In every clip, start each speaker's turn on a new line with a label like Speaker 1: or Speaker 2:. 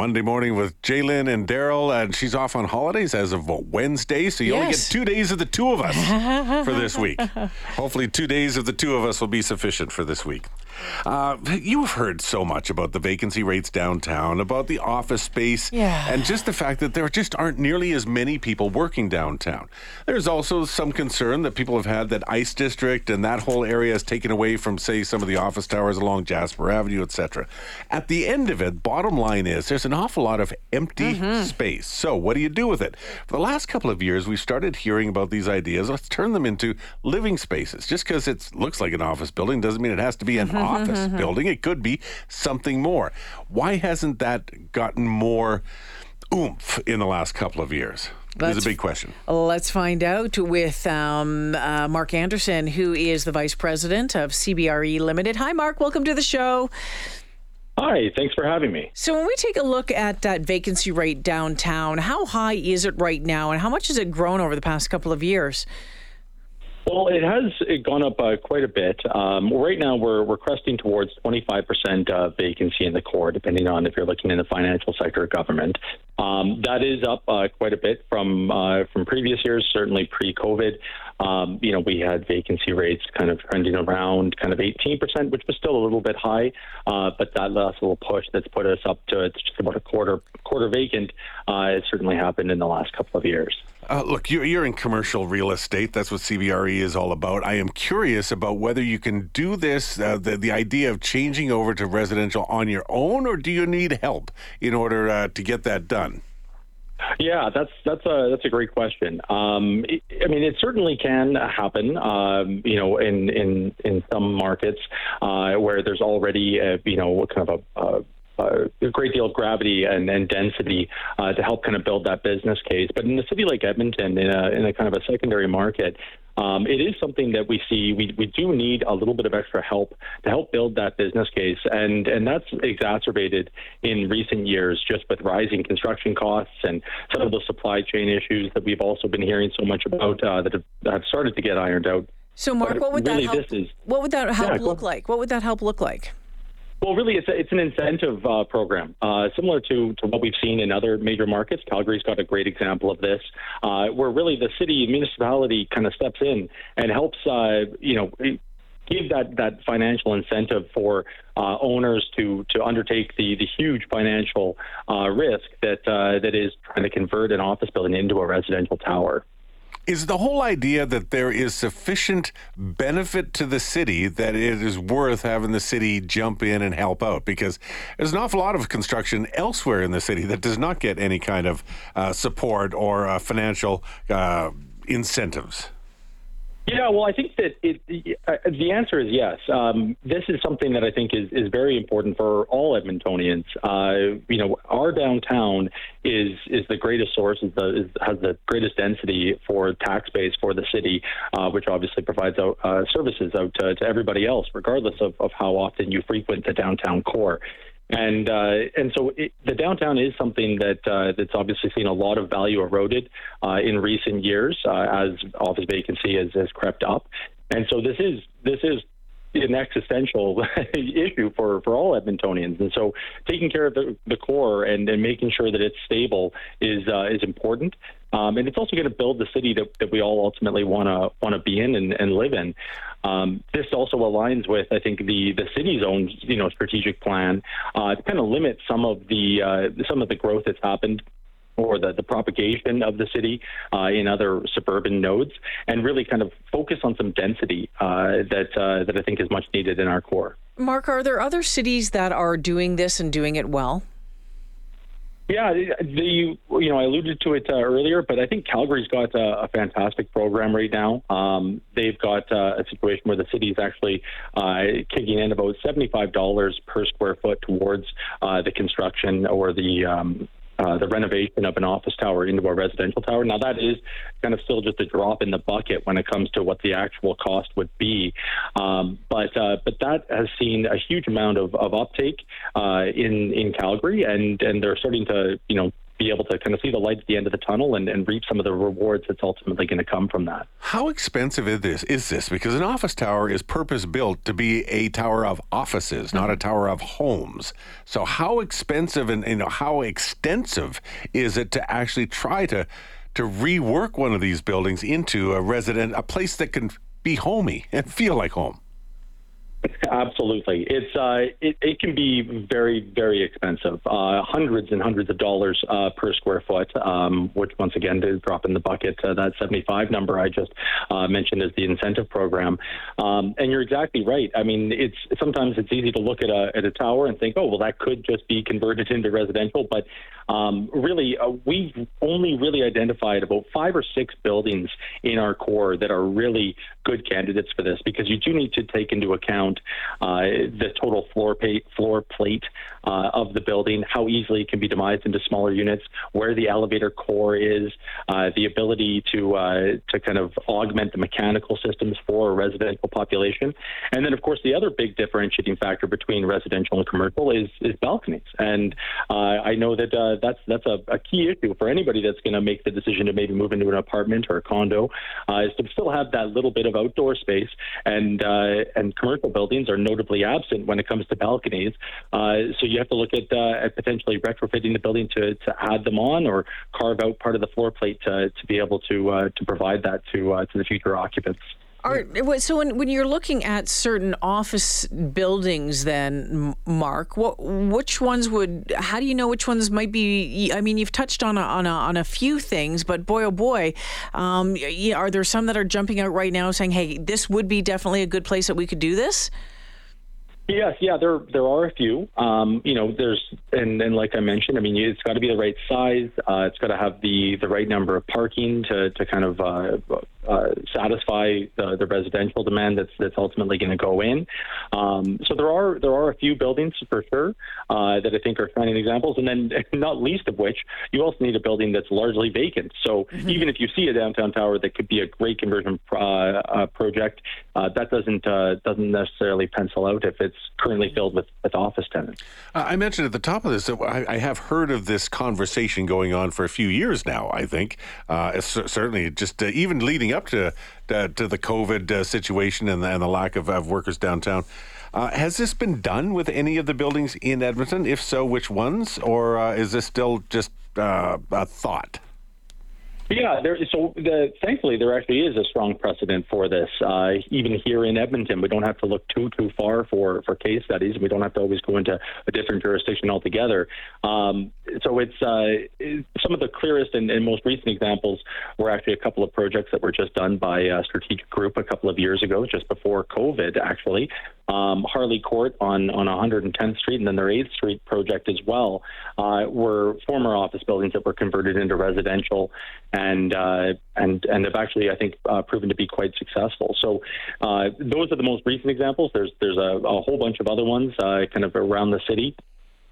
Speaker 1: Monday morning with Jalen and Daryl, and she's off on holidays as of Wednesday. So you only get two days of the two of us for this week. Hopefully, two days of the two of us will be sufficient for this week. Uh, you've heard so much about the vacancy rates downtown, about the office space,
Speaker 2: Yeah.
Speaker 1: and just the fact that there just aren't nearly as many people working downtown. There's also some concern that people have had that ICE district and that whole area is taken away from, say, some of the office towers along Jasper Avenue, etc. At the end of it, bottom line is there's an awful lot of empty space. So, what do you do with it? For the last couple of years, we've started hearing about these ideas. Let's turn them into living spaces. Just because it looks like an office building doesn't mean it has to be an office building. It could be something more. Why hasn't that gotten more oomph in the last couple of years? This
Speaker 2: Let's-
Speaker 1: is a big question.
Speaker 2: Let's find out with um, uh, Mark Anderson, who is the vice president of CBRE Limited. Hi, Mark. Welcome to the show.
Speaker 3: Hi, thanks for having me.
Speaker 2: So, when we take a look at that vacancy rate downtown, how high is it right now, and how much has it grown over the past couple of years?
Speaker 3: Well, it has gone up uh, quite a bit. Um, right now, we're we're cresting towards 25% uh, vacancy in the core, depending on if you're looking in the financial sector or government. Um, that is up uh, quite a bit from uh, from previous years, certainly pre-COVID. Um, you know, we had vacancy rates kind of trending around kind of 18%, which was still a little bit high, uh, but that last little push that's put us up to it's just about a quarter quarter vacant. Uh, it certainly happened in the last couple of years.
Speaker 1: Uh, look, you're, you're in commercial real estate. That's what CBRE is all about. I am curious about whether you can do this, uh, the, the idea of changing over to residential on your own, or do you need help in order uh, to get that done?
Speaker 3: Yeah, that's that's a that's a great question. Um, it- I mean, it certainly can happen. Um, you know, in in in some markets uh, where there's already a, you know kind of a. a a great deal of gravity and, and density uh, to help kind of build that business case. But in a city like Edmonton, in a, in a kind of a secondary market, um, it is something that we see. We, we do need a little bit of extra help to help build that business case, and and that's exacerbated in recent years just with rising construction costs and some of the supply chain issues that we've also been hearing so much about uh, that have, have started to get ironed out.
Speaker 2: So, Mark, what would
Speaker 3: really,
Speaker 2: that help?
Speaker 3: is-
Speaker 2: what would that help
Speaker 3: Yeah, go
Speaker 2: look like? What would that help look like?
Speaker 3: Well, really, it's a, it's an incentive uh, program uh, similar to, to what we've seen in other major markets. Calgary's got a great example of this, uh, where really the city municipality kind of steps in and helps, uh, you know. Give that, that financial incentive for uh, owners to to undertake the, the huge financial uh, risk that uh, that is trying to convert an office building into a residential tower.
Speaker 1: Is the whole idea that there is sufficient benefit to the city that it is worth having the city jump in and help out? Because there's an awful lot of construction elsewhere in the city that does not get any kind of uh, support or uh, financial uh, incentives.
Speaker 3: Yeah, well, I think that it, uh, the answer is yes. Um, this is something that I think is, is very important for all Edmontonians. Uh, you know, our downtown is is the greatest source, is the, is, has the greatest density for tax base for the city, uh, which obviously provides out, uh, services out to, to everybody else, regardless of, of how often you frequent the downtown core. And uh, and so it, the downtown is something that uh, that's obviously seen a lot of value eroded uh, in recent years uh, as office vacancy has, has crept up. And so this is this is an existential issue for, for all Edmontonians. And so taking care of the, the core and, and making sure that it's stable is uh, is important. Um, and it's also going to build the city that, that we all ultimately want to want to be in and, and live in. Um, this also aligns with, I think, the the city's own you know strategic plan uh, to kind of limit some of the uh, some of the growth that's happened or the, the propagation of the city uh, in other suburban nodes, and really kind of focus on some density uh, that uh, that I think is much needed in our core.
Speaker 2: Mark, are there other cities that are doing this and doing it well?
Speaker 3: Yeah, the you know I alluded to it uh, earlier, but I think Calgary's got a, a fantastic program right now. Um, they've got uh, a situation where the city is actually uh, kicking in about seventy-five dollars per square foot towards uh, the construction or the um, uh, the renovation of an office tower into a residential tower. Now that is kind of still just a drop in the bucket when it comes to what the actual cost would be, um, but uh, but that has seen a huge amount of, of uptake uh, in in Calgary, and and they're starting to you know be able to kind of see the light at the end of the tunnel and, and reap some of the rewards that's ultimately going to come from that.
Speaker 1: How expensive is this? Is this because an office tower is purpose built to be a tower of offices, not a mm-hmm. tower of homes. So how expensive and you know how extensive is it to actually try to to rework one of these buildings into a resident, a place that can be homey and feel like home?
Speaker 3: Absolutely, it's uh, it, it can be very very expensive, uh, hundreds and hundreds of dollars uh, per square foot. Um, which once again to drop in the bucket uh, that 75 number I just uh, mentioned as the incentive program. Um, and you're exactly right. I mean, it's sometimes it's easy to look at a at a tower and think, oh well, that could just be converted into residential, but um, really uh, we've only really identified about five or six buildings in our core that are really good candidates for this because you do need to take into account uh, the total floor, pay, floor plate uh, of the building, how easily it can be demised into smaller units, where the elevator core is, uh, the ability to uh, to kind of augment the mechanical systems for a residential population, and then of course the other big differentiating factor between residential and commercial is is balconies, and uh, I know that uh, that's that's a, a, key issue for anybody that's going to make the decision to maybe move into an apartment or a condo, is to still have that little bit of outdoor space, and and commercial buildings are notably absent when it comes to balconies, so you have to look at, uh, at potentially retrofitting the building to, to add them on or carve out part of the floor plate to, to be able to uh, to provide that to uh, to the future occupants.
Speaker 2: Are, so when, when you're looking at certain office buildings, then Mark, what which ones would? How do you know which ones might be? I mean, you've touched on a, on a, on a few things, but boy oh boy, um, are there some that are jumping out right now saying, "Hey, this would be definitely a good place that we could do this"?
Speaker 3: Yes, yeah, there there are a few. Um, you know, there's and, and like I mentioned, I mean, it's got to be the right size. Uh, it's got to have the the right number of parking to to kind of uh, uh, satisfy the, the residential demand that's that's ultimately going to go in. Um, so there are there are a few buildings for sure uh, that I think are shining examples, and then not least of which, you also need a building that's largely vacant. So mm-hmm. even if you see a downtown tower that could be a great conversion uh, uh, project, that doesn't doesn't necessarily pencil out if it's currently filled with, with office tenants.
Speaker 1: Uh, I mentioned at the top of this that I, I, have heard of this conversation going on for a few years now. I think uh, certainly just uh, even leading up to to, to the COVID uh, situation and the, and the lack of, of workers downtown. Uh, has this been done with any of the buildings in Edmonton? If so, which ones? Or uh, is this still just a thought?
Speaker 3: Yeah, there, so the, thankfully there actually is a strong precedent for this. Uh, even here in Edmonton, we don't have to look too too far for for case studies. We don't have to always go into a different jurisdiction altogether. Um, so it's uh, some of the clearest and, and, most recent examples were actually a couple of projects that were just done by a strategic group a couple of years ago, just before COVID, actually. Um, Harley Court on on 110th Street and then their 8th Street project as well uh, were former office buildings that were converted into residential and uh, and and have actually I think uh, proven to be quite successful. So uh, those are the most recent examples. There's there's a, a whole bunch of other ones uh, kind of around the city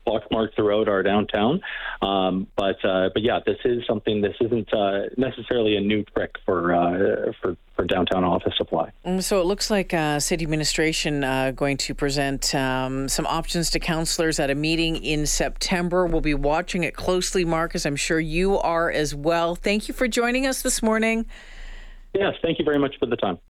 Speaker 3: pockmarked throughout our downtown. Um, but uh, but yeah, this is something. This isn't uh, necessarily a new trick for uh, for for downtown office supply.
Speaker 2: Mm, so it looks like uh, city administration uh, going to present um, some options to councillors at a meeting in September. We'll be watching it closely, Marcus. I'm sure you are as well. Thank you for joining us this morning.
Speaker 3: Yes, thank you very much for the time.